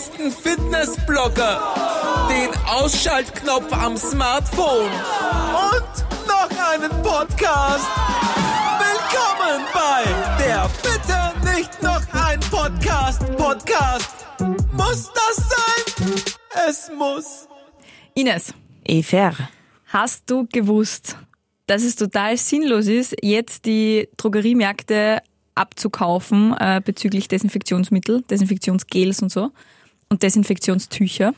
tollsten Fitnessblogger, den Ausschaltknopf am Smartphone und noch einen Podcast. Willkommen bei der Bitte nicht noch ein Podcast. Podcast. Muss das sein? Es muss. Ines, Efer. hast du gewusst, dass es total sinnlos ist, jetzt die Drogeriemärkte abzukaufen äh, bezüglich Desinfektionsmittel, Desinfektionsgels und so und Desinfektionstücher,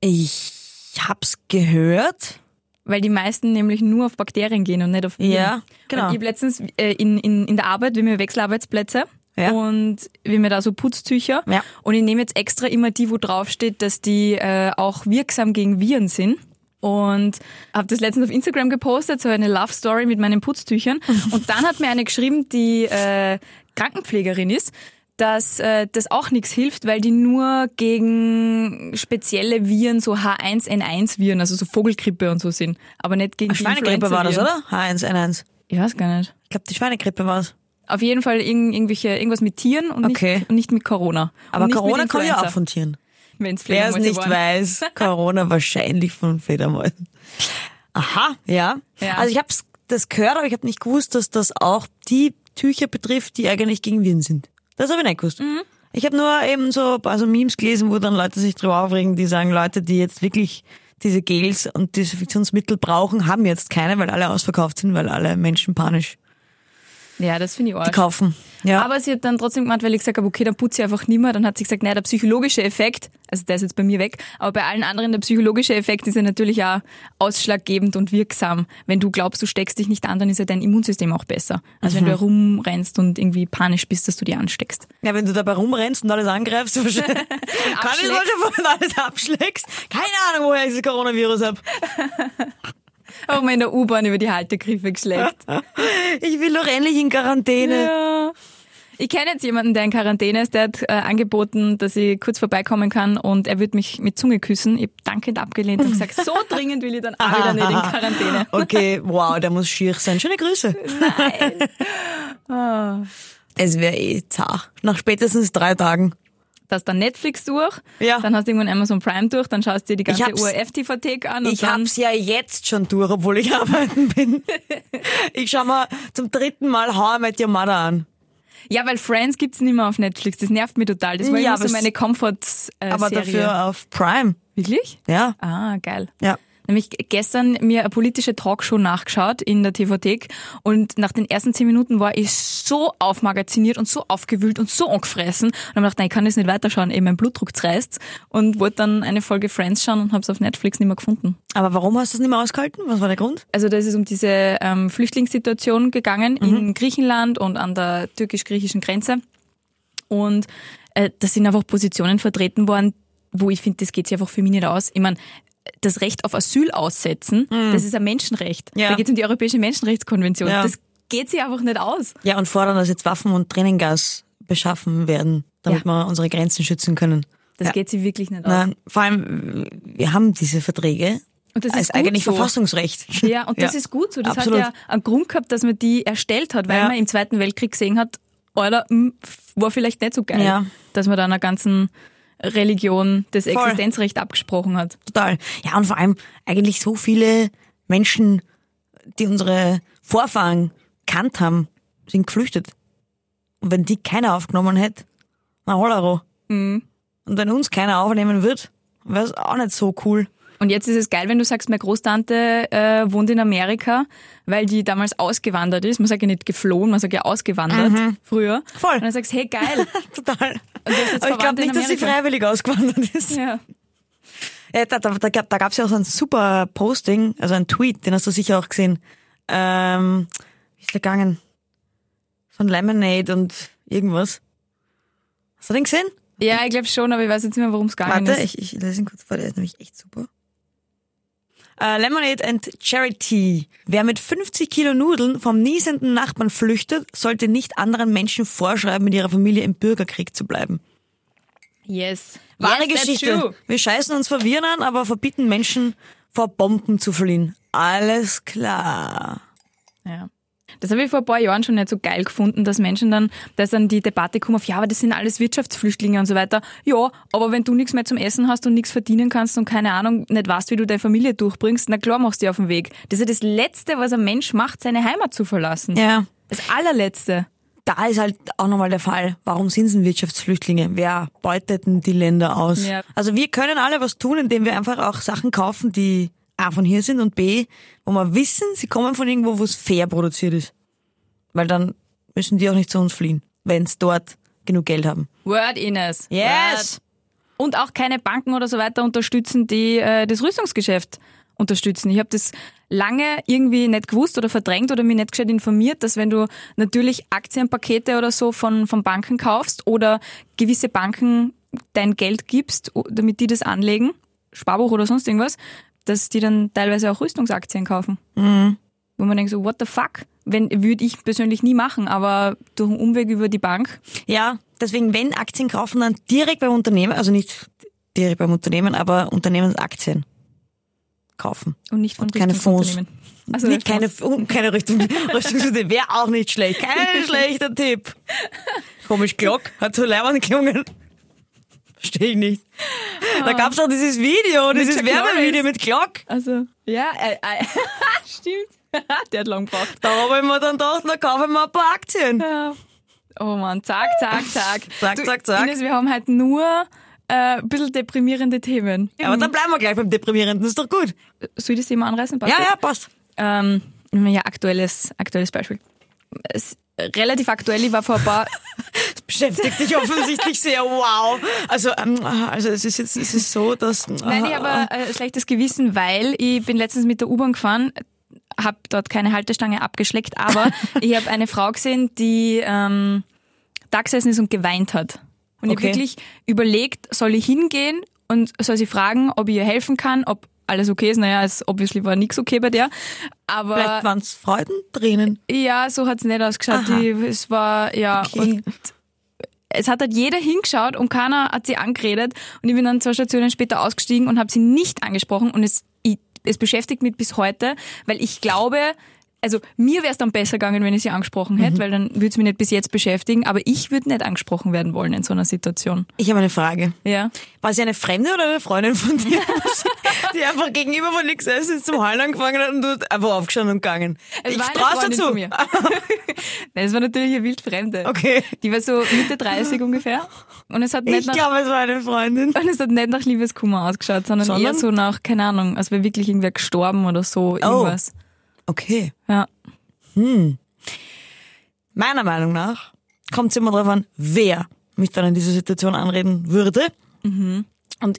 Ich hab's gehört. weil die meisten nämlich nur auf Bakterien gehen und nicht auf Viren. Ja, genau. Und ich habe letztens äh, in, in, in der Arbeit, wir haben Wechselarbeitsplätze Ja. und wir haben da so Putztücher Ja. und ich nehme jetzt extra immer die, wo draufsteht, dass die äh, auch wirksam gegen Viren sind. Und habe das letztens auf Instagram gepostet, so eine Love Story mit meinen Putztüchern. Und dann hat mir eine geschrieben, die äh, Krankenpflegerin ist, dass äh, das auch nichts hilft, weil die nur gegen spezielle Viren, so H1N1-Viren, also so Vogelgrippe und so sind, aber nicht gegen die Schweinegrippe war das, oder? H1N1. Ich weiß gar nicht. Ich glaube, die Schweinegrippe war's. Auf jeden Fall irgend, irgendwelche, irgendwas mit Tieren und, Okay. nicht, und nicht mit Corona. Aber Corona kommt ja auch von Tieren. wenn's Wer es nicht waren. weiß, Corona wahrscheinlich von Fledermäusen. Aha, ja. Ja. Also ich habe das gehört, aber ich habe nicht gewusst, dass das auch die Tücher betrifft, die eigentlich gegen Viren sind. Das habe ich nicht gewusst. Mhm. Ich habe nur eben so also Memes gelesen, wo dann Leute sich drüber aufregen, die sagen, Leute, die jetzt wirklich diese Gels und Desinfektionsmittel brauchen, haben jetzt keine, weil alle ausverkauft sind, weil alle Menschen panisch Ja, das finde ich die arg. kaufen. Ja. Aber sie hat dann trotzdem gemeint, weil ich gesagt habe, okay, dann putze ich einfach nicht mehr. Dann hat sie gesagt, naja, der psychologische Effekt, also der ist jetzt bei mir weg, aber bei allen anderen, der psychologische Effekt ist ja natürlich auch ausschlaggebend und wirksam. Wenn du glaubst, du steckst dich nicht an, dann ist ja dein Immunsystem auch besser. als Mhm. wenn du herumrennst und irgendwie panisch bist, dass du dich ansteckst. Ja, wenn du dabei rumrennst und alles angreifst, kann ich schon alles abschlägst. Keine Ahnung, woher ich das Coronavirus hab. Auch mal in der U-Bahn über die Haltegriffe geschleckt. Ich will doch endlich in Quarantäne. Ja. Ich kenne jetzt jemanden, der in Quarantäne ist, der hat äh, angeboten, dass ich kurz vorbeikommen kann und er wird mich mit Zunge küssen. Ich habe dankend abgelehnt und gesagt, so dringend will ich dann auch wieder nicht in Quarantäne. Okay, wow, der muss schier sein. Schöne Grüße. Nein. Es wäre eh zart. Nach spätestens drei Tagen. Da ist dann Netflix durch, Ja. dann hast du irgendwann Amazon Prime durch, dann schaust du dir die ganze ORF-TV-Thek an und Ich hab's ja jetzt schon durch, obwohl ich arbeiten bin. Ich schau mal zum dritten Mal How I Met Your Mother an. Ja, weil Friends gibt's nicht mehr auf Netflix, das nervt mich total. Das war Ja, immer so es- meine Comfort-Serie. Aber dafür auf Prime. Wirklich? Ja. Ah, geil. Ja. Nämlich gestern mir eine politische Talkshow nachgeschaut in der TV-Thek und nach den ersten zehn Minuten war ich so aufmagaziniert und so aufgewühlt und so angefressen und habe gedacht, nein, ich kann das nicht weiterschauen, eben mein Blutdruck zerreißt und wollte dann eine Folge Friends schauen und habe es auf Netflix nicht mehr gefunden. Aber warum hast du es nicht mehr ausgehalten? Was war der Grund? Also da ist es um diese ähm, Flüchtlingssituation gegangen in Griechenland und an der türkisch-griechischen Grenze und äh, da sind einfach Positionen vertreten worden, wo ich finde, das geht sich einfach für mich nicht aus. Ich meine, das Recht auf Asyl aussetzen, das ist ein Menschenrecht. Ja. Da geht es um die Europäische Menschenrechtskonvention. Ja. Das geht sich einfach nicht aus. Ja, und fordern, dass jetzt Waffen und Tränengas beschaffen werden, damit Ja. wir unsere Grenzen schützen können. Das Ja. geht sich wirklich nicht aus. Nein, vor allem, wir haben diese Verträge Und das ist eigentlich so. Verfassungsrecht. Ja, und das ist gut so. Das Absolut. hat ja einen Grund gehabt, dass man die erstellt hat, weil Ja. man im Zweiten Weltkrieg gesehen hat, Alter, hm, war vielleicht nicht so geil, Ja. dass man da einer ganzen Religion das Voll. Existenzrecht abgesprochen hat. Total. Ja, und vor allem eigentlich so viele Menschen, die unsere Vorfahren kannt haben, sind geflüchtet. Und wenn die keiner aufgenommen hätte, na hollero. Mhm. Und wenn uns keiner aufnehmen wird, wäre es auch nicht so cool. Und jetzt ist es geil, wenn du sagst, meine Großtante äh, wohnt in Amerika, weil die damals ausgewandert ist. Man sagt ja nicht geflohen, man sagt ja ausgewandert früher. Mhm. Voll. Und dann sagst du, hey geil. Total. Aber ich glaube nicht, dass sie freiwillig ausgewandert ist. Ja. Ja, da, da, da, gab, da gab's ja auch so ein super Posting, also ein Tweet, den hast du sicher auch gesehen. Ähm, wie ist der gegangen? Von Lemonade und irgendwas. Hast du den gesehen? ja, ich glaube schon, aber ich weiß jetzt nicht mehr, worum es gegangen Warte, ist. ich, ich lese ihn kurz vor, der ist nämlich echt super. Äh, Lemonade and Charity. Wer mit 50 Kilo Nudeln vom niesenden Nachbarn flüchtet, sollte nicht anderen Menschen vorschreiben, mit ihrer Familie im Bürgerkrieg zu bleiben. Yes. Wahre yes, Geschichte. Wir scheißen uns vor Viren an, aber verbieten Menschen vor Bomben zu fliehen. Alles klar. Ja. Das habe ich vor ein paar Jahren schon nicht so geil gefunden, dass Menschen dann, dass dann die Debatte kommen auf, ja, aber das sind alles Wirtschaftsflüchtlinge und so weiter. Ja, aber wenn du nichts mehr zum Essen hast und nichts verdienen kannst und keine Ahnung, nicht weißt, wie du deine Familie durchbringst, na klar machst du dich auf den Weg. Das ist ja das Letzte, was ein Mensch macht, seine Heimat zu verlassen. Ja. Das allerletzte. Da ist halt auch nochmal der Fall. Warum sind es denn Wirtschaftsflüchtlinge? Wer beutet denn die Länder aus? Ja. Also wir können alle was tun, indem wir einfach auch Sachen kaufen, die A von hier sind und B, wo wir wissen, sie kommen von irgendwo, wo es fair produziert ist. Weil dann müssen die auch nicht zu uns fliehen, wenn es dort genug Geld haben. Word Ines. Yes! Word. Und auch keine Banken oder so weiter unterstützen, die äh, das Rüstungsgeschäft unterstützen. Ich habe das lange irgendwie nicht gewusst oder verdrängt oder mich nicht gescheit informiert, dass wenn du natürlich Aktienpakete oder so von, von Banken kaufst oder gewisse Banken dein Geld gibst, damit die das anlegen, Sparbuch oder sonst irgendwas, dass die dann teilweise auch Rüstungsaktien kaufen. Wo man denkt so, what the fuck? Wenn, würde ich persönlich nie machen, aber durch einen Umweg über die Bank. Ja, deswegen, wenn Aktien kaufen, dann direkt beim Unternehmen, also nicht direkt beim Unternehmen, aber Unternehmensaktien kaufen. Und nicht von Und keine Fonds. Rüstungsunternehmen. Also nicht keine, keine Rüstung, Rüstungshütte wäre auch nicht schlecht. Kein schlechter Tipp. Komisch Glock, hat so leibend gelungen. Verstehe ich nicht. Da gab's doch dieses Video, dieses Chuck Werbevideo Norris. mit Glock. Also, ja, äh, äh, stimmt. Der hat lang gebraucht. Da habe ich mir dann gedacht, na kaufen wir ein paar Aktien. Ja. Oh man, zack, zack, zack. Zack, Du, zack, zack. Ines, wir haben halt nur äh, ein bisschen deprimierende Themen. Aber dann bleiben wir gleich beim Deprimierenden, ist doch gut. Soll ich das Thema anreißen? Passt Ja, das? ja, passt. Ähm, ja, aktuelles, aktuelles Beispiel. Es, relativ aktuell, ich war vor ein paar, Beschäftigt dich offensichtlich sehr, wow. Also, ähm, also es ist jetzt, es ist so, dass... nein, ich habe ein schlechtes Gewissen, weil ich bin letztens mit der U-Bahn gefahren, habe dort keine Haltestange abgeschleckt, aber ich habe eine Frau gesehen, die ähm, da gesessen ist und geweint hat. Und ich Okay. habe wirklich überlegt, soll ich hingehen und soll sie fragen, ob ich ihr helfen kann, ob alles okay ist. Naja, es obviously war nichts okay bei der. Aber Vielleicht waren es Freuden, Tränen. ja, so hat's nicht ausgeschaut. Die, es war, ja, Okay. und es hat halt jeder hingeschaut und keiner hat sie angeredet. Und ich bin dann zwei Stationen später ausgestiegen und habe sie nicht angesprochen. Und es, ich, es beschäftigt mich bis heute, weil ich glaube, also mir wäre es dann besser gegangen, wenn ich sie angesprochen hätte, weil dann würde es mich nicht bis jetzt beschäftigen. Aber ich würde nicht angesprochen werden wollen in so einer Situation. Ich habe eine Frage. Ja. War sie eine Fremde oder eine Freundin von dir, die einfach gegenüber von nichts essen ist zum Heulen angefangen hat und du hast einfach aufgestanden und gegangen? Es ich Freundin dazu. von mir. Nein, es war natürlich eine wildfremde. Okay. Die war so Mitte 30 ungefähr. Und es hat nicht Ich nach glaube, es war eine Freundin. Und es hat nicht nach Liebeskummer ausgeschaut, sondern, Sondern? eher so nach, keine Ahnung, als wäre wirklich irgendwer gestorben oder so, irgendwas. Okay. Ja. Meiner Meinung nach kommt es immer darauf an, wer mich dann in dieser Situation anreden würde. Und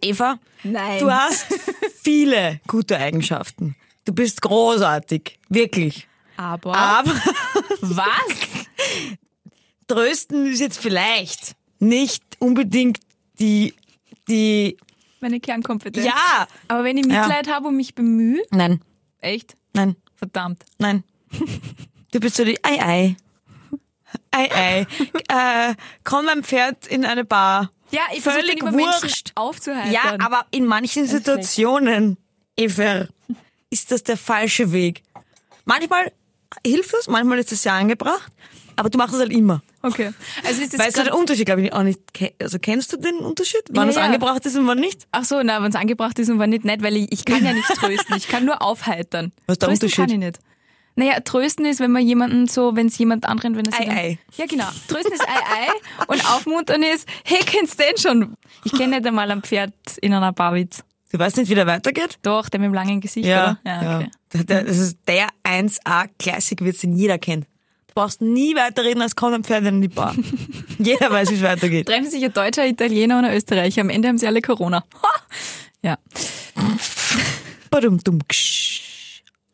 Eva, Nein. du hast viele gute Eigenschaften. Du bist großartig. Wirklich. Aber. Aber was? trösten ist jetzt vielleicht nicht unbedingt die, die, Meine Kernkompetenz. ja. Aber wenn ich Mitleid habe und mich bemühe, Nein, echt? nein, Verdammt. nein. Du bist so die, ei, ei. Ei, ei. Äh, komm mein Pferd in eine Bar. Ja, ich versuche Völlig immer Menschen wurscht. aufzuhalten. Ja, aber in manchen Situationen, Eva, ist das der falsche Weg. Manchmal hilft es, manchmal ist es ja angebracht, aber du machst es halt immer. Okay. Also ist das Weißt du den Unterschied, glaube ich, auch nicht. Also kennst du den Unterschied? Wann Ja, es ja. angebracht ist und wann nicht? Ach so, na, wenn es angebracht ist und war nicht nett, weil ich, ich kann ja nicht trösten. Ich kann nur aufheitern. Was ist der trösten Unterschied? kann ich nicht. Naja, trösten ist, wenn man jemanden so, wenn es jemand anderen, wenn sich Ei, ei. Ja, genau. Trösten ist Ei, Ei und aufmuntern ist, hey, kennst du den schon? Ich kenne nicht einmal ein Pferd in einer Barwitz. Du weißt nicht, wie der weitergeht? Doch, der mit dem langen Gesicht, oder? Ja, okay. Der, der, das ist der 1A Classic-Witz, den jeder kennt. Du brauchst nie weiterreden, als ein Pferd in die Bar. jeder weiß, wie es weitergeht. Treffen sich ein Deutscher, Italiener und ein Österreicher. Am Ende haben sie alle Corona. Ja.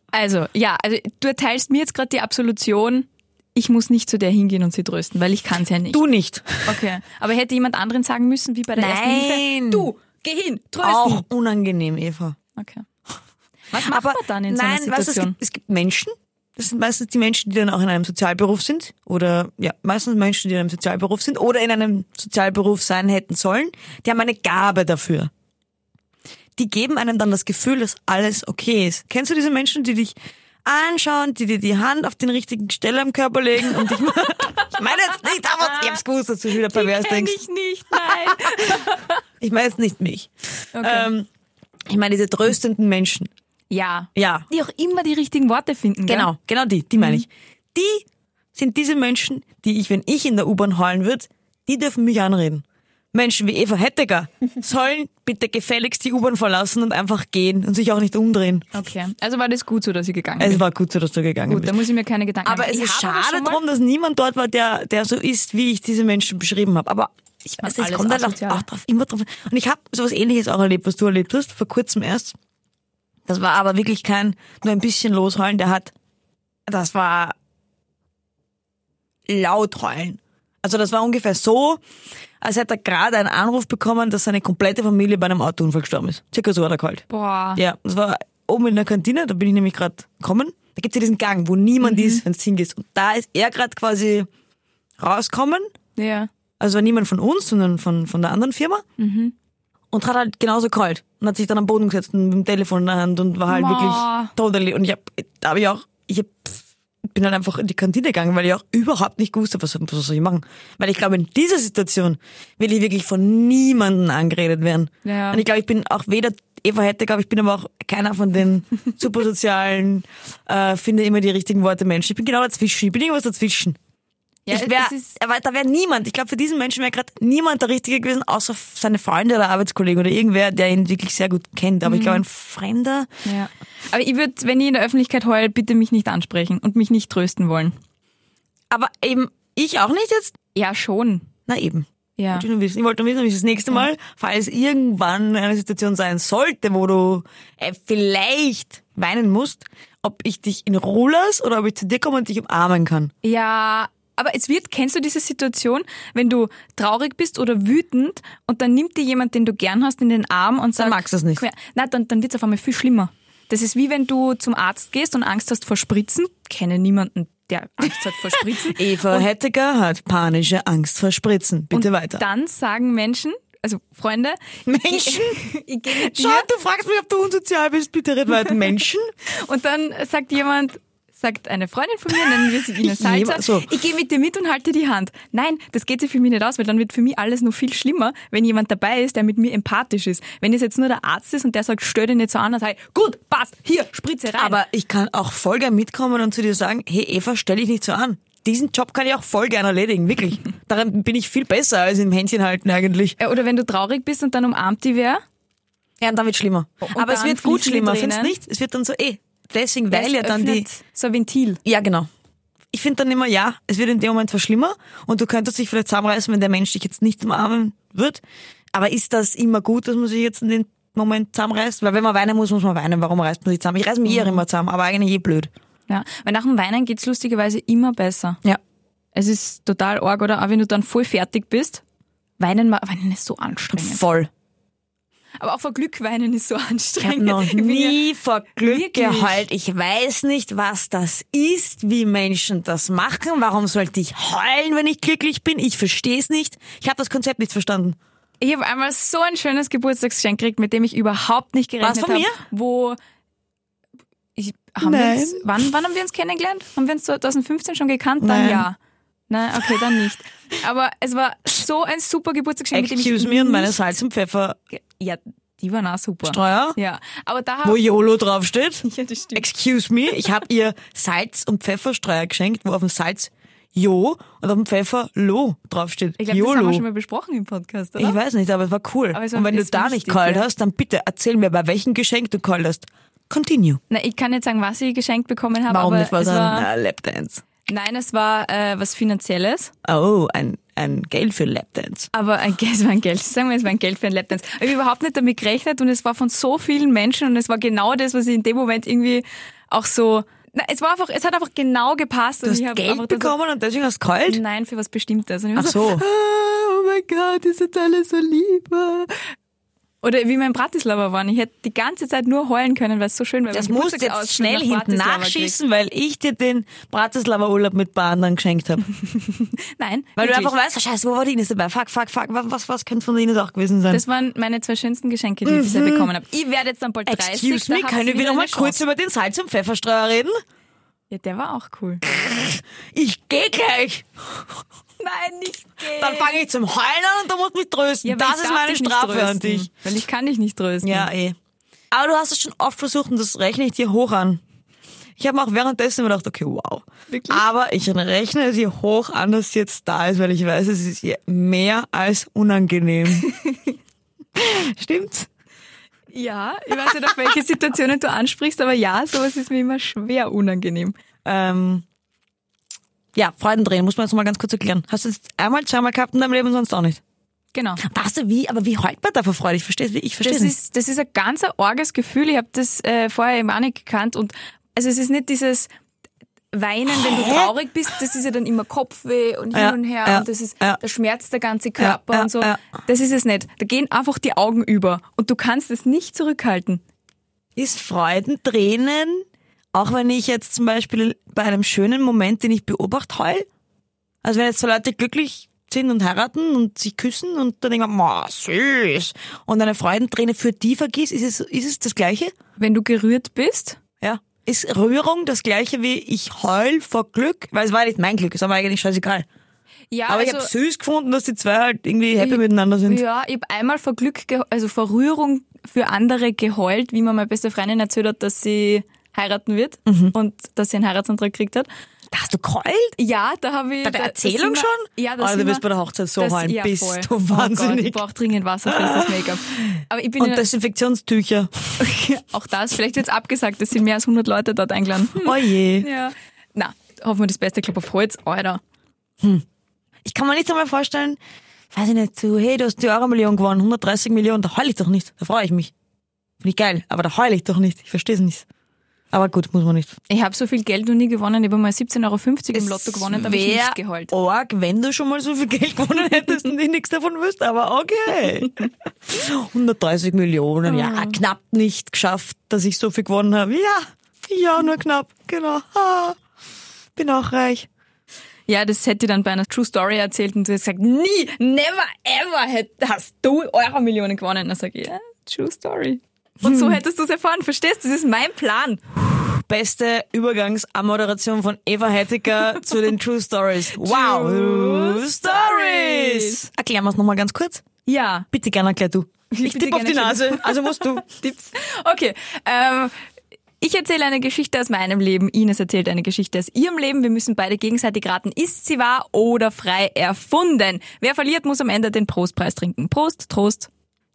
Also, ja, also du erteilst mir jetzt gerade die Absolution, ich muss nicht zu der hingehen und sie trösten, weil ich kann es ja nicht. Du nicht. Okay. Aber hätte jemand anderen sagen müssen, wie bei der ersten Nein. Hilfe? Du, geh hin, trösten. Auch unangenehm, Eva. Okay. Was macht man dann in nein, so einer weißt du, es, Situation? gibt, es gibt Menschen, das sind meistens die Menschen, die dann auch in einem Sozialberuf sind oder ja, meistens Menschen, die in einem Sozialberuf sind oder in einem Sozialberuf sein hätten sollen, die haben eine Gabe dafür. Die geben einem dann das Gefühl, dass alles okay ist. Kennst du diese Menschen, die dich anschauen, die dir die Hand auf den richtigen Stelle am Körper legen und ich, ich meine jetzt nicht, aber ich hab's gewusst, dass du wieder pervers denkst. ich nicht, nein. Ich meine jetzt nicht mich. Okay. Ähm, ich meine diese tröstenden Menschen. Ja. Ja, Die auch immer die richtigen Worte finden, gell? genau, genau die, die meine ich. Die sind diese Menschen, die ich, wenn ich in der U-Bahn heulen würde, die dürfen mich anreden. Menschen wie Eva Hetteger sollen bitte gefälligst die U-Bahn verlassen und einfach gehen und sich auch nicht umdrehen. Okay. Also war das gut so, dass ich gegangen Es bin. war gut so, dass du gegangen Gut, bist. da muss ich mir keine Gedanken Aber machen. es Ich ist aber schade drum, dass niemand dort war, der, der so ist, wie ich diese Menschen beschrieben habe. Aber ich weiß, es kommt halt auch, auch drauf, immer drauf. Und ich habe sowas ähnliches auch erlebt, was du erlebt hast, vor kurzem erst. Das war aber wirklich kein nur ein bisschen losheulen, der hat, das war laut heulen. Also das war ungefähr so, als hätte er gerade einen Anruf bekommen, dass seine komplette Familie bei einem Autounfall gestorben ist. Circa so hat er kalt. Boah. Ja, das war oben in der Kantine, da bin ich nämlich gerade gekommen. Da gibt's ja diesen Gang, wo niemand ist, wenn du hingehst. Und da ist er gerade quasi rauskommen. Ja. Also war niemand von uns, sondern von, von der anderen Firma. Und hat halt genauso kalt. Und hat sich dann am Boden gesetzt und mit dem Telefon in der Hand und war halt Ma. wirklich totally. Und ich hab, da hab ich auch, ich hab, bin dann einfach in die Kantine gegangen, weil ich auch überhaupt nicht gewusst habe, was, was soll ich machen. Weil ich glaube, in dieser Situation will ich wirklich von niemandem angeredet werden. Ja. Und ich glaube, ich bin auch weder Eva Hetteger, aber ich bin aber auch keiner von den supersozialen, äh, finde immer die richtigen Worte Menschen. Ich bin genau dazwischen. Ich bin irgendwas dazwischen. Ja, ich wär, aber da wäre niemand, ich glaube, für diesen Menschen wäre gerade niemand der Richtige gewesen, außer seine Freunde oder Arbeitskollegen oder irgendwer, der ihn wirklich sehr gut kennt. Aber ich glaube, ein Fremder, Ja. Aber ich würde, wenn ich in der Öffentlichkeit heul, bitte mich nicht ansprechen und mich nicht trösten wollen. aber eben ich auch nicht jetzt. Ja, schon. Na eben. Ja. Wollte Ich, nur wissen. ich wollte nur wissen, wie es das nächste Mal, falls irgendwann eine Situation sein sollte, wo du äh, vielleicht weinen musst, ob ich dich in Ruhe lasse oder ob ich zu dir komme und dich umarmen kann. Ja, aber es wird, kennst du diese Situation, wenn du traurig bist oder wütend und dann nimmt dir jemand, den du gern hast, in den Arm und sagt, magst du es nicht. Na, dann, dann wird's auf einmal viel schlimmer. Das ist wie wenn du zum Arzt gehst und Angst hast vor Spritzen. Kenne niemanden, der Angst hat vor Spritzen. Eva Hetteger hat panische Angst vor Spritzen. Bitte und weiter. Dann sagen Menschen, also Freunde, Menschen? ich, ich mit Schau, du fragst mich, ob du unsozial bist. Bitte red weiter. Menschen? und dann sagt jemand, sagt eine Freundin von mir, nennen wir sie Ines Salzer, Jemand- so. ich gehe mit dir mit und halte die Hand. Nein, das geht sich für mich nicht aus, weil dann wird für mich alles noch viel schlimmer, wenn jemand dabei ist, der mit mir empathisch ist. Wenn es jetzt nur der Arzt ist und der sagt, stell dich nicht so an, dann sage ich, gut, passt, hier, Spritze rein. Aber ich kann auch voll gern mitkommen und zu dir sagen, hey Eva, stell dich nicht so an. Diesen Job kann ich auch voll gern erledigen, wirklich. Daran bin ich viel besser als im Händchen halten eigentlich. Äh, Oder wenn du traurig bist und dann umarmt die wer. Ja, und dann wird schlimmer. Aber es wird gut schlimmer, findest du nicht? Es wird dann so, eh, deswegen, weil ja dann die... So ein Ventil. Ja, genau. Ich finde dann immer, ja, es wird in dem Moment zwar schlimmer und du könntest dich vielleicht zusammenreißen, wenn der Mensch dich jetzt nicht umarmen wird. Aber ist das immer gut, dass man sich jetzt in dem Moment zusammenreißt? Weil wenn man weinen muss, muss man weinen. Warum reißt man sich zusammen? Ich reiß mich eh immer zusammen, aber eigentlich eh blöd. Ja, weil nach dem Weinen geht's lustigerweise immer besser. Ja. Es ist total arg, oder? Auch wenn du dann voll fertig bist. Weinen, weinen ist so anstrengend. Voll. Aber auch vor Glück weinen ist so Ich habe anstrengend. noch bin ja- nie vor Glück Wirklich? geheult. Ich weiß nicht, was das ist, wie Menschen das machen. Warum sollte ich heulen, wenn ich glücklich bin? Ich verstehe es nicht. Ich habe das Konzept nicht verstanden. Ich habe einmal so ein schönes Geburtstagsgeschenk gekriegt, mit dem ich überhaupt nicht gerechnet Was habe. von mir? Wo ich, haben Nein. wir uns, wann, wann haben wir uns kennengelernt? Haben wir uns 2015 schon gekannt? Dann Nein. ja. Nein, okay, dann nicht. Aber es war so ein super Geburtstagsgeschenk, mit dem ich Excuse me und meine Salz- und ge- Ja, die waren auch super. Ja, aber da wo YOLO draufsteht. ja, das stimmt. Excuse me, ich habe ihr Salz- und Pfefferstreuer geschenkt, wo auf dem Salz Jo und auf dem Pfeffer Lo draufsteht. Ich glaube, das haben wir schon mal besprochen im Podcast, oder? Ich weiß nicht, aber es war cool. Es war- und wenn du da nicht kalt ja. hast, dann bitte erzähl mir, bei welchem Geschenk du kalt hast. Continue. Na, ich kann nicht sagen, was ich geschenkt bekommen habe, Warum aber nicht was es ein war, äh, Lapdance? nein, es war äh, was Finanzielles. Oh, ein, ein Geld für Lapdance. Aber ein Geld, es war ein Geld. Sagen wir, es war ein Geld für ein Lapdance. Ich habe überhaupt nicht damit gerechnet und es war von so vielen Menschen und es war genau das, was ich in dem Moment irgendwie auch so. Na, es war einfach, es hat einfach genau gepasst. Du und hast Geld bekommen und deswegen hast du kalt? So, nein, für was Bestimmtes. Ach so. Ah, oh mein Gott, ist jetzt alles so lieb. Oder wie wir in Bratislava waren. Ich hätte die ganze Zeit nur heulen können, weil es so schön war. Das Mein musst du jetzt schnell nach hinten nachschießen, weil ich dir den Bratislava Urlaub mit Bahn dann geschenkt habe. krieg. Nein, Weil du wirklich. einfach weißt, oh, scheiße, wo war die Ines dabei? Fuck, fuck, fuck, was, was, könnte von Ines auch gewesen sein? Das waren meine zwei schönsten Geschenke, die ich bisher bekommen habe. Ich werde jetzt dann bald 30. Mhm. Excuse me, können wir wieder noch mal kurz über den Salz- und Pfefferstreuer reden? Ja, der war auch cool. Ich geh gleich. Nein, nicht gehen. Dann fange ich zum Heulen an und du musst mich trösten. ja, das ist meine Strafe an dich. Weil ich kann dich nicht trösten. Ja, eh. Aber du hast es schon oft versucht und das rechne ich dir hoch an. Ich habe auch währenddessen immer gedacht, okay, wow. Wirklich? Aber ich rechne es ihr hoch an, dass sie jetzt da ist, weil ich weiß, es ist ihr mehr als unangenehm. Stimmt's? Ja, ich weiß nicht, auf welche Situationen du ansprichst, aber ja, sowas ist mir immer schwer unangenehm. Ähm, ja, Freudendrehen, muss man jetzt mal ganz kurz erklären. Hast du jetzt einmal, zweimal gehabt in deinem Leben, sonst auch nicht? Genau. Weißt du wie, aber wie heult man da vor Freude? Ich verstehe ich verstehe Das nicht. ist, das ist ein ganz arges Gefühl. Ich habe das äh, vorher eben auch nicht gekannt. Und also es ist nicht dieses Weinen, wenn du Hä? traurig bist, das ist ja dann immer Kopfweh und hin Ja, und her ja, und das ist, ja. da schmerzt der ganze Körper und so. Das ist es nicht. Da gehen einfach die Augen über und du kannst es nicht zurückhalten. Ist Freudentränen, auch wenn ich jetzt zum Beispiel bei einem schönen Moment, den ich beobachte, heul? Also wenn jetzt zwei Leute glücklich sind und heiraten und sich küssen und dann denkt man, ma, süß. Und eine Freudenträne für die vergisst, ist es, ist es das Gleiche? Wenn du gerührt bist, Ja. Ist Rührung das Gleiche wie ich heul vor Glück? Weil es war nicht mein Glück, es war mir eigentlich scheißegal. ja, Aber ich also, habe süß gefunden, dass die zwei halt irgendwie happy miteinander sind. Ja, ich habe einmal vor Glück, also vor Rührung für andere geheult, wie mir meine beste Freundin erzählt hat, dass sie heiraten wird Mhm. und dass sie einen Heiratsantrag gekriegt hat. Da hast du geheult? Ja, da habe ich... Bei der da- da Erzählung wir- schon? Ja, da Alter, sind du wirst wir- bei der Hochzeit so das- heulen. ja, Bist voll. du Oh Gott, wahnsinnig. ich brauche dringend wasserfestes Make-up. Aber ich bin Und in, Desinfektionstücher. auch das, vielleicht wird's abgesagt, es sind mehr als 100 Leute dort eingeladen. Hm. Oh je. Ja. Na, hoffen wir das Beste, Club auf Holz, Alter. Ich kann mir nicht einmal vorstellen, weiß ich nicht, so, hey, du hast die Euro-Million gewonnen, 130 Millionen, da heul ich doch nicht. Da freue ich mich. Finde ich geil, aber da heul ich doch nicht. Ich verstehe es nicht. Aber gut, muss man nicht. Ich habe so viel Geld noch nie gewonnen, ich habe mal 17,50 Euro im Lotto gewonnen, da habe ich nicht geheult. Arg, wenn du schon mal so viel Geld gewonnen hättest und ich nichts davon wüsste, aber okay. 130 Millionen, ja, knapp nicht geschafft, dass ich so viel gewonnen habe. Ja, ja, nur knapp, genau. Ah, bin auch reich. Ja, das hätte ich dann bei einer True Story erzählt und du hast gesagt, nie, never ever hast du Euro Millionen gewonnen. Dann sage ich, ja, True Story. Und so hättest du es erfahren, verstehst? Das ist mein Plan. Beste Übergangsammoderation von Eva Hettiker zu den True Stories. Wow, True Stories. Erklären wir es nochmal ganz kurz. Ja, Bitte gerne erklär du. Ich bitte tippe auf die Nase, also musst du. Tipps. Okay. Ähm, ich erzähle eine Geschichte aus meinem Leben. Ines erzählt eine Geschichte aus ihrem Leben. Wir müssen beide gegenseitig raten, ist sie wahr oder frei erfunden. Wer verliert, muss am Ende den Prostpreis trinken. Prost, Trost,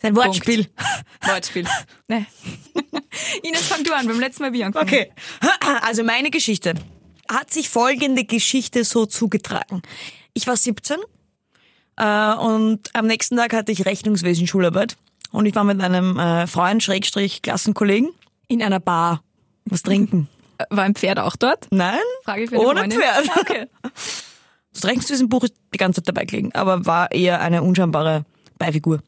Sein Wortspiel. Wortspiel. nee. Ines, fang du an. Beim letzten Mal wie angefangen. Okay, also meine Geschichte. Hat sich folgende Geschichte so zugetragen. Ich war 17 äh, und am nächsten Tag hatte ich Rechnungswesen-Schularbeit und ich war mit einem äh, Freund, Schrägstrich, Klassenkollegen in einer Bar was trinken. War ein Pferd auch dort? Nein, Frage für eine ohne Freundin. Pferd. Okay. Das Rechnungswesenbuch ist die ganze Zeit dabei gelegen, aber war eher eine unscheinbare Beifigur,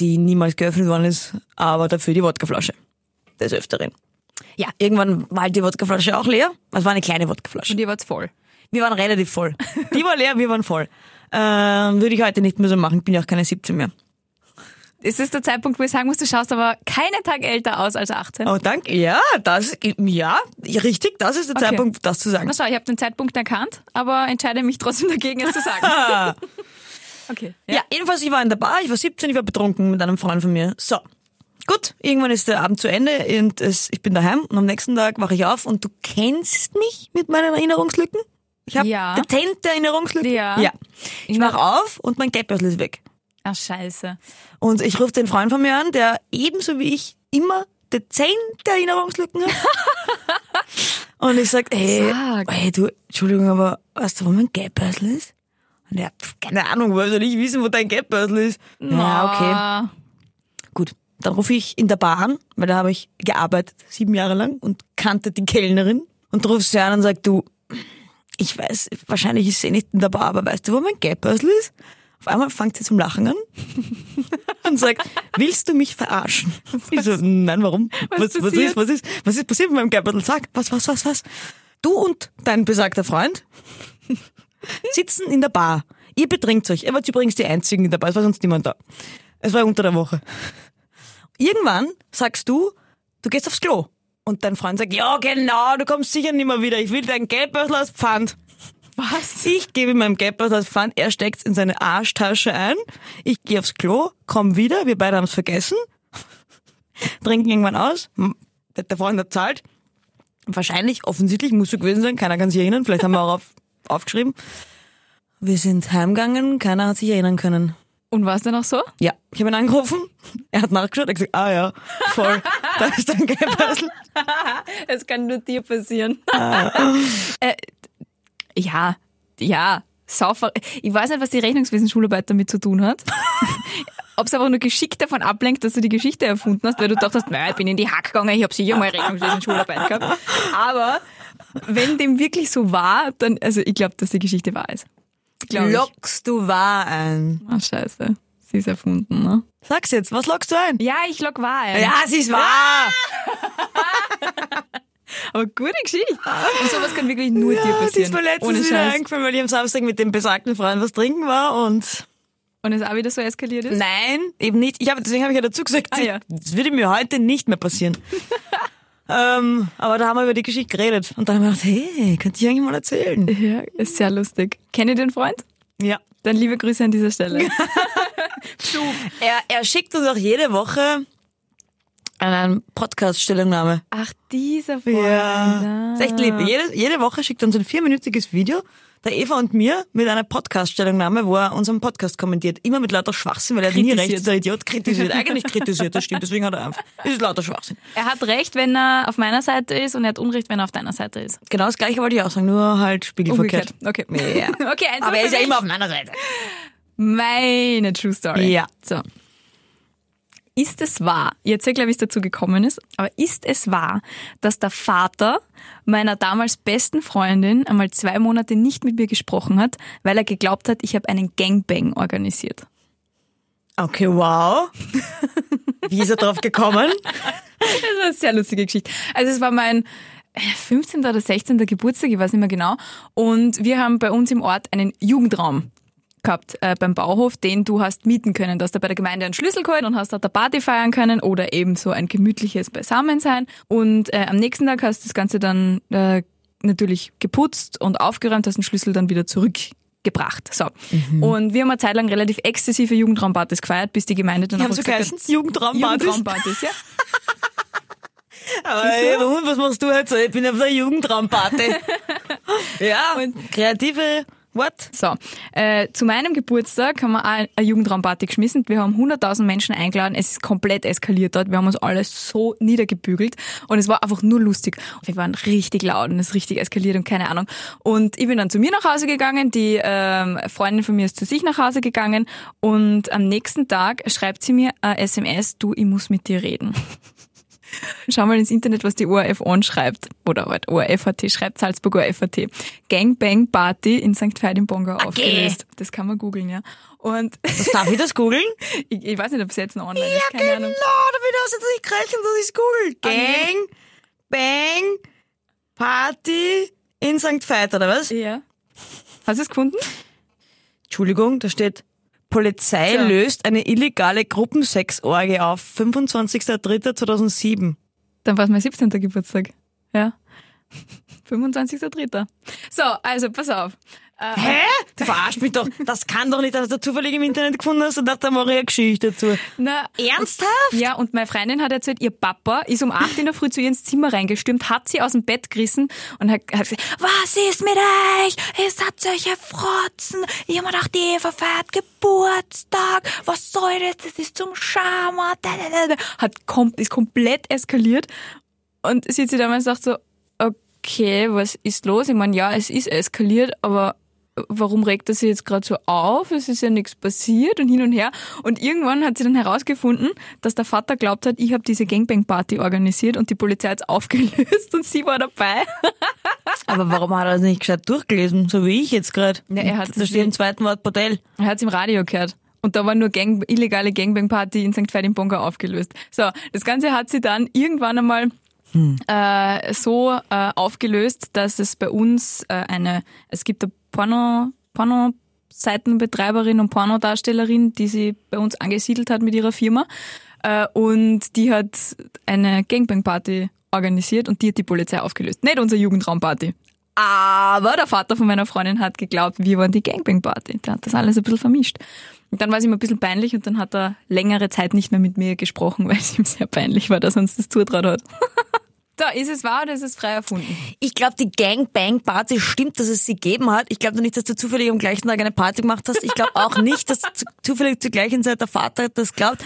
die niemals geöffnet worden ist, aber dafür die Wodkaflasche des Öfteren. Ja, irgendwann war halt die Wodkaflasche auch leer. Es war eine kleine Wodkaflasche. Und ihr wart's voll. Wir waren relativ voll. Die war leer, wir waren voll. Ähm, würde ich heute nicht mehr so machen, ich bin ja auch keine 17 mehr. Es ist der Zeitpunkt, wo ich sagen muss, du schaust aber keinen Tag älter aus als 18. Oh, danke. Ja, das, ja, richtig, das ist der Okay. Zeitpunkt, das zu sagen. Na schau, ich habe den Zeitpunkt erkannt, aber entscheide mich trotzdem dagegen, es zu sagen. Okay. Ja. jedenfalls, ich war in der Bar, ich war 17, ich war betrunken mit einem Freund von mir. So. Gut, irgendwann ist der Abend zu Ende und es, ich bin daheim und am nächsten Tag wache ich auf und du kennst mich mit meinen Erinnerungslücken? Ich habe Ja. dezente Erinnerungslücken. Ja. ja. Ich wache auf und mein Geldbörsel ist weg. Ach, scheiße. Und ich rufe den Freund von mir an, der ebenso wie ich immer dezente Erinnerungslücken hat. und ich sag, hey, Sag. hey, du, Entschuldigung, aber weißt du, wo mein Geldbörsel ist? Und er, pf, keine Ahnung, woher soll ich wissen, wo dein Geldbörsel ist? Ja, okay. Gut, dann rufe ich in der Bar an, weil da habe ich gearbeitet, sieben Jahre lang und kannte die Kellnerin und rufe sie an und sag, du, ich weiß, wahrscheinlich ist sie nicht in der Bar, aber weißt du, wo mein Geldbörsel ist? Auf einmal fängt sie zum Lachen an. und sagt, willst du mich verarschen? Ich so, nein, warum? Was was, passiert? ist, was ist, was ist passiert mit meinem Geldbeutel? Sag, was, was, was, was? Du und dein besagter Freund sitzen in der Bar. Ihr betrinkt euch. Ihr wart übrigens die Einzigen in der Bar, es war sonst niemand da. Es war unter der Woche. Irgendwann sagst du, du gehst aufs Klo. Und dein Freund sagt, ja genau, du kommst sicher nicht mehr wieder. Ich will dein Geldbeutel als Pfand. Was? Ich gebe ihm meinem Geldbeutel als Pfand, er steckt's in seine Arschtasche ein. Ich gehe aufs Klo, komm wieder, wir beide haben's vergessen. Trinken irgendwann aus. Der der Freund hat zahlt. Wahrscheinlich, offensichtlich, muss so gewesen sein, keiner kann sich erinnern, vielleicht haben wir auch auf, aufgeschrieben. Wir sind heimgegangen, keiner hat sich erinnern können. Und war es dann auch so? Ja, ich habe ihn angerufen, er hat nachgeschaut, er hat gesagt, ah ja, voll, da ist dein Geldbeutel. Es kann nur dir passieren. äh, ja, ja, saufer. Ich weiß nicht, was die Rechnungswesen-Schularbeit damit zu tun hat. Ob es aber nur geschickt davon ablenkt, dass du die Geschichte erfunden hast, weil du dachtest, naja, ich bin in die Hack gegangen, ich habe sicher mal Rechnungswesen-Schularbeit gehabt. Aber wenn dem wirklich so war, dann, also ich glaube, dass die Geschichte wahr ist. Glaub ich. Lockst du wahr ein? Ah, scheiße. Sie ist erfunden, ne? Sag's jetzt, was lockst du ein? Ja, ich log wahr ein. Ja, sie ist wahr! Aber gute Geschichte. Und sowas kann wirklich nur dir Ja, das passieren. ist mir letztens Ohne wieder Scheiß. eingefallen, weil ich am Samstag mit dem besagten Freund was trinken war und Und es auch wieder so eskaliert ist? nein, eben nicht. Ich habe deswegen habe ich ja dazu gesagt, Ah, ja. das würde mir heute nicht mehr passieren. ähm, aber da haben wir über die Geschichte geredet und da haben wir gedacht, hey, könnt ihr eigentlich mal erzählen? Ja, ist sehr lustig. Kennt ihr den Freund? Ja. Dann liebe Grüße an dieser Stelle. Er, er schickt uns auch jede Woche eine Podcast-Stellungnahme. Ach, dieser Freund. Ja. Ist echt lieb. Jede, jede Woche schickt er uns ein vierminütiges Video, der Eva und mir, mit einer Podcast-Stellungnahme, wo er unseren Podcast kommentiert. Immer mit lauter Schwachsinn, weil er nie recht, der Idiot kritisiert. Eigentlich kritisiert, das stimmt, deswegen hat er einfach. Es ist lauter Schwachsinn. Er hat recht, wenn er auf meiner Seite ist und er hat Unrecht, wenn er auf deiner Seite ist. Genau das gleiche wollte ich auch sagen, nur halt spiegelverkehrt. Okay. Ja. Okay, eins Aber er ist ja immer auf meiner Seite. Meine True Story. Ja. So. Ist es wahr, ich erzähle gleich, wie es dazu gekommen ist, aber ist es wahr, dass der Vater meiner damals besten Freundin einmal zwei Monate nicht mit mir gesprochen hat, weil er geglaubt hat, ich habe einen Gangbang organisiert? Okay, wow. Wie ist er drauf gekommen? Das war eine sehr lustige Geschichte. Also es war mein äh, 15. oder 16. Geburtstag, ich weiß nicht mehr genau. Und wir haben bei uns im Ort einen Jugendraum gehabt äh, beim Bauhof, den du hast mieten können. Du hast da bei der Gemeinde einen Schlüssel geholt und hast dort eine Party feiern können oder eben so ein gemütliches Beisammensein. Und äh, am nächsten Tag hast du das Ganze dann äh, natürlich geputzt und aufgeräumt, hast den Schlüssel dann wieder zurückgebracht. So. Und wir haben eine Zeit lang relativ exzessive Jugendraumpartys gefeiert, bis die Gemeinde dann auch so gesagt hat, Jugendraumpartys. Jugendraumpartys, ja. Aber ey, was machst du jetzt? Ich bin auf der Jugendraumparty. ja, Und- kreative, what? So, äh, zu meinem Geburtstag haben wir auch eine Jugendraumparty geschmissen. Wir haben 100.000 Menschen eingeladen. Es ist komplett eskaliert dort. Wir haben uns alles so niedergebügelt und es war einfach nur lustig. Wir waren richtig laut und es ist richtig eskaliert und keine Ahnung. Und ich bin dann zu mir nach Hause gegangen. Die ähm, Freundin von mir ist zu sich nach Hause gegangen und am nächsten Tag schreibt sie mir eine SMS, du, ich muss mit dir reden. Schau mal ins Internet, was die ORF On schreibt. Oder halt ORF.at schreibt, Salzburg ORF.at. Gangbang Party in St. Veit im Bongau aufgelöst. Das kann man googeln, ja. Und Was darf ich das googeln? ich, ich weiß nicht, ob es jetzt noch online ist, keine Ahnung. damit hast du jetzt nicht gerechnet, dass ich google. Gang, Bang, Party in St. Veit, oder was? Ja. Hast du es gefunden? Entschuldigung, da steht, Polizei So. löst eine illegale Gruppensexorgie auf. 25.03.2007. Dann war es mein 17. Geburtstag. Ja. 25.3. So, also pass auf. Äh, Hä? Du verarschst mich doch. Das kann doch nicht, dass du zufällig im Internet gefunden hast und dachte, da mache ich eine Geschichte dazu. Na, Ernsthaft? Ja, und meine Freundin hat erzählt, ihr Papa ist um 8 in der Früh zu ihr ins Zimmer reingestürmt, hat sie aus dem Bett gerissen und hat, hat gesagt, was ist mit euch? Ihr seid solche Frotzen. Ich hab mir gedacht, die Eva feiert Geburtstag. Was soll das? Das ist zum Schama. Hat kom ist komplett eskaliert. Und sie hat sich damals gedacht so, okay, was ist los? Ich meine, ja, es ist eskaliert, aber warum regt er sich jetzt gerade so auf? Es ist ja nichts passiert und hin und her. Und irgendwann hat sie dann herausgefunden, dass der Vater glaubt hat, ich habe diese Gangbang-Party organisiert und die Polizei hat's aufgelöst und sie war dabei. Aber warum hat er das nicht gescheit durchgelesen, so wie ich jetzt gerade? Ja, er hat Da steht im zweiten Wort Bordell. Er hat's im Radio gehört. Und da war nur Gang, illegale Gangbang-Party in St. Ferdinand aufgelöst. So, das Ganze hat sie dann irgendwann einmal äh, so äh, aufgelöst, dass es bei uns äh, eine, es gibt eine Porno, Porno-Seitenbetreiberin und Pornodarstellerin, die sie bei uns angesiedelt hat mit ihrer Firma. Äh, und die hat eine Gangbang-Party organisiert und die hat die Polizei aufgelöst. Nicht unsere Jugendraumparty. Aber der Vater von meiner Freundin hat geglaubt, wir waren die Gangbang-Party. Der hat das alles ein bisschen vermischt. Und dann war es ihm ein bisschen peinlich und dann hat er längere Zeit nicht mehr mit mir gesprochen, weil es ihm sehr peinlich war, dass er uns das zutraut hat. Da, ist es wahr oder ist es frei erfunden? Ich glaube, die Gangbang-Party stimmt, dass es sie gegeben hat. Ich glaube nicht, dass du zufällig am gleichen Tag eine Party gemacht hast. Ich glaube auch nicht, dass zu- zufällig zur gleichen Zeit der Vater das glaubt.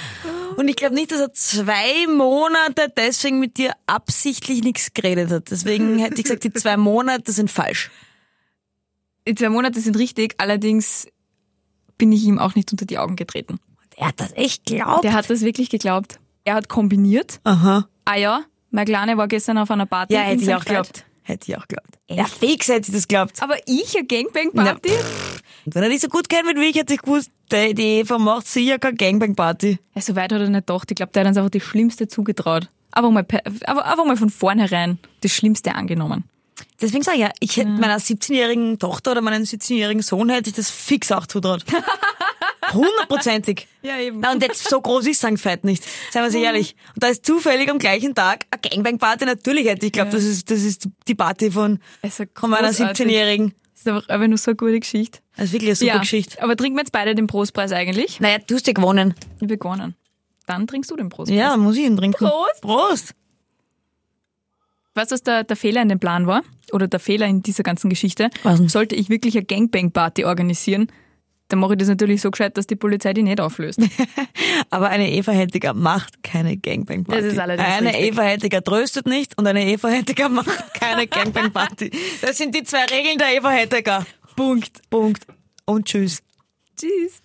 Und ich glaube nicht, dass er zwei Monate deswegen mit dir absichtlich nichts geredet hat. Deswegen hätte ich gesagt, die zwei Monate sind falsch. Die zwei Monate sind richtig, allerdings bin ich ihm auch nicht unter die Augen getreten. Er hat das echt glaubt. Der hat das wirklich geglaubt. Er hat kombiniert. Aha. Ah ja, meine Kleine war gestern auf einer Party. Ja, hätte ich auch geglaubt. Hätte ich auch geglaubt. Ja, fix hätte ich das geglaubt. Aber ich, eine Gangbang-Party? Und wenn er dich so gut kennt wie ich, hätte ich gewusst, die, die Eva macht sicher keine Gangbang-Party. Ja, so weit hat er nicht gedacht. Ich glaube, der hat uns einfach das Schlimmste zugetraut. Aber mal, aber einfach mal von vornherein das Schlimmste angenommen. Deswegen sage ich ja, ich hätte meiner 17-jährigen Tochter oder meinem 17-jährigen Sohn hätte ich das fix auch zutraut. Hundertprozentig. Ja, eben. Na, und jetzt so groß ist St. Veit nicht. Seien wir sich ehrlich. Und da ist zufällig am gleichen Tag eine Gangbang-Party. Natürlich hätte ich glaubt, das ist, das ist die Party von, Also von meiner großartig. 17-jährigen. Das ist einfach, einfach nur so eine gute Geschichte. Das ist wirklich eine super ja, Geschichte. aber trinken wir jetzt beide den Prostpreis eigentlich? Naja, du hast ja gewonnen. Ich habe gewonnen. Dann trinkst du den Prostpreis. Ja, muss ich ihn trinken. Prost. Prost. Weißt du, was der, der Fehler in dem Plan war? Oder der Fehler in dieser ganzen Geschichte? Was denn? Sollte ich wirklich eine Gangbang-Party organisieren, dann mache ich das natürlich so gescheit, dass die Polizei die nicht auflöst. Aber eine Eva Hettiger macht keine Gangbang-Party. Das ist allerdings Eine richtig. Eva Hettiger tröstet nicht und eine Eva Hettiger macht keine Gangbang-Party. Das sind die zwei Regeln der Eva Hettiger. Punkt. Punkt. Und tschüss. Tschüss.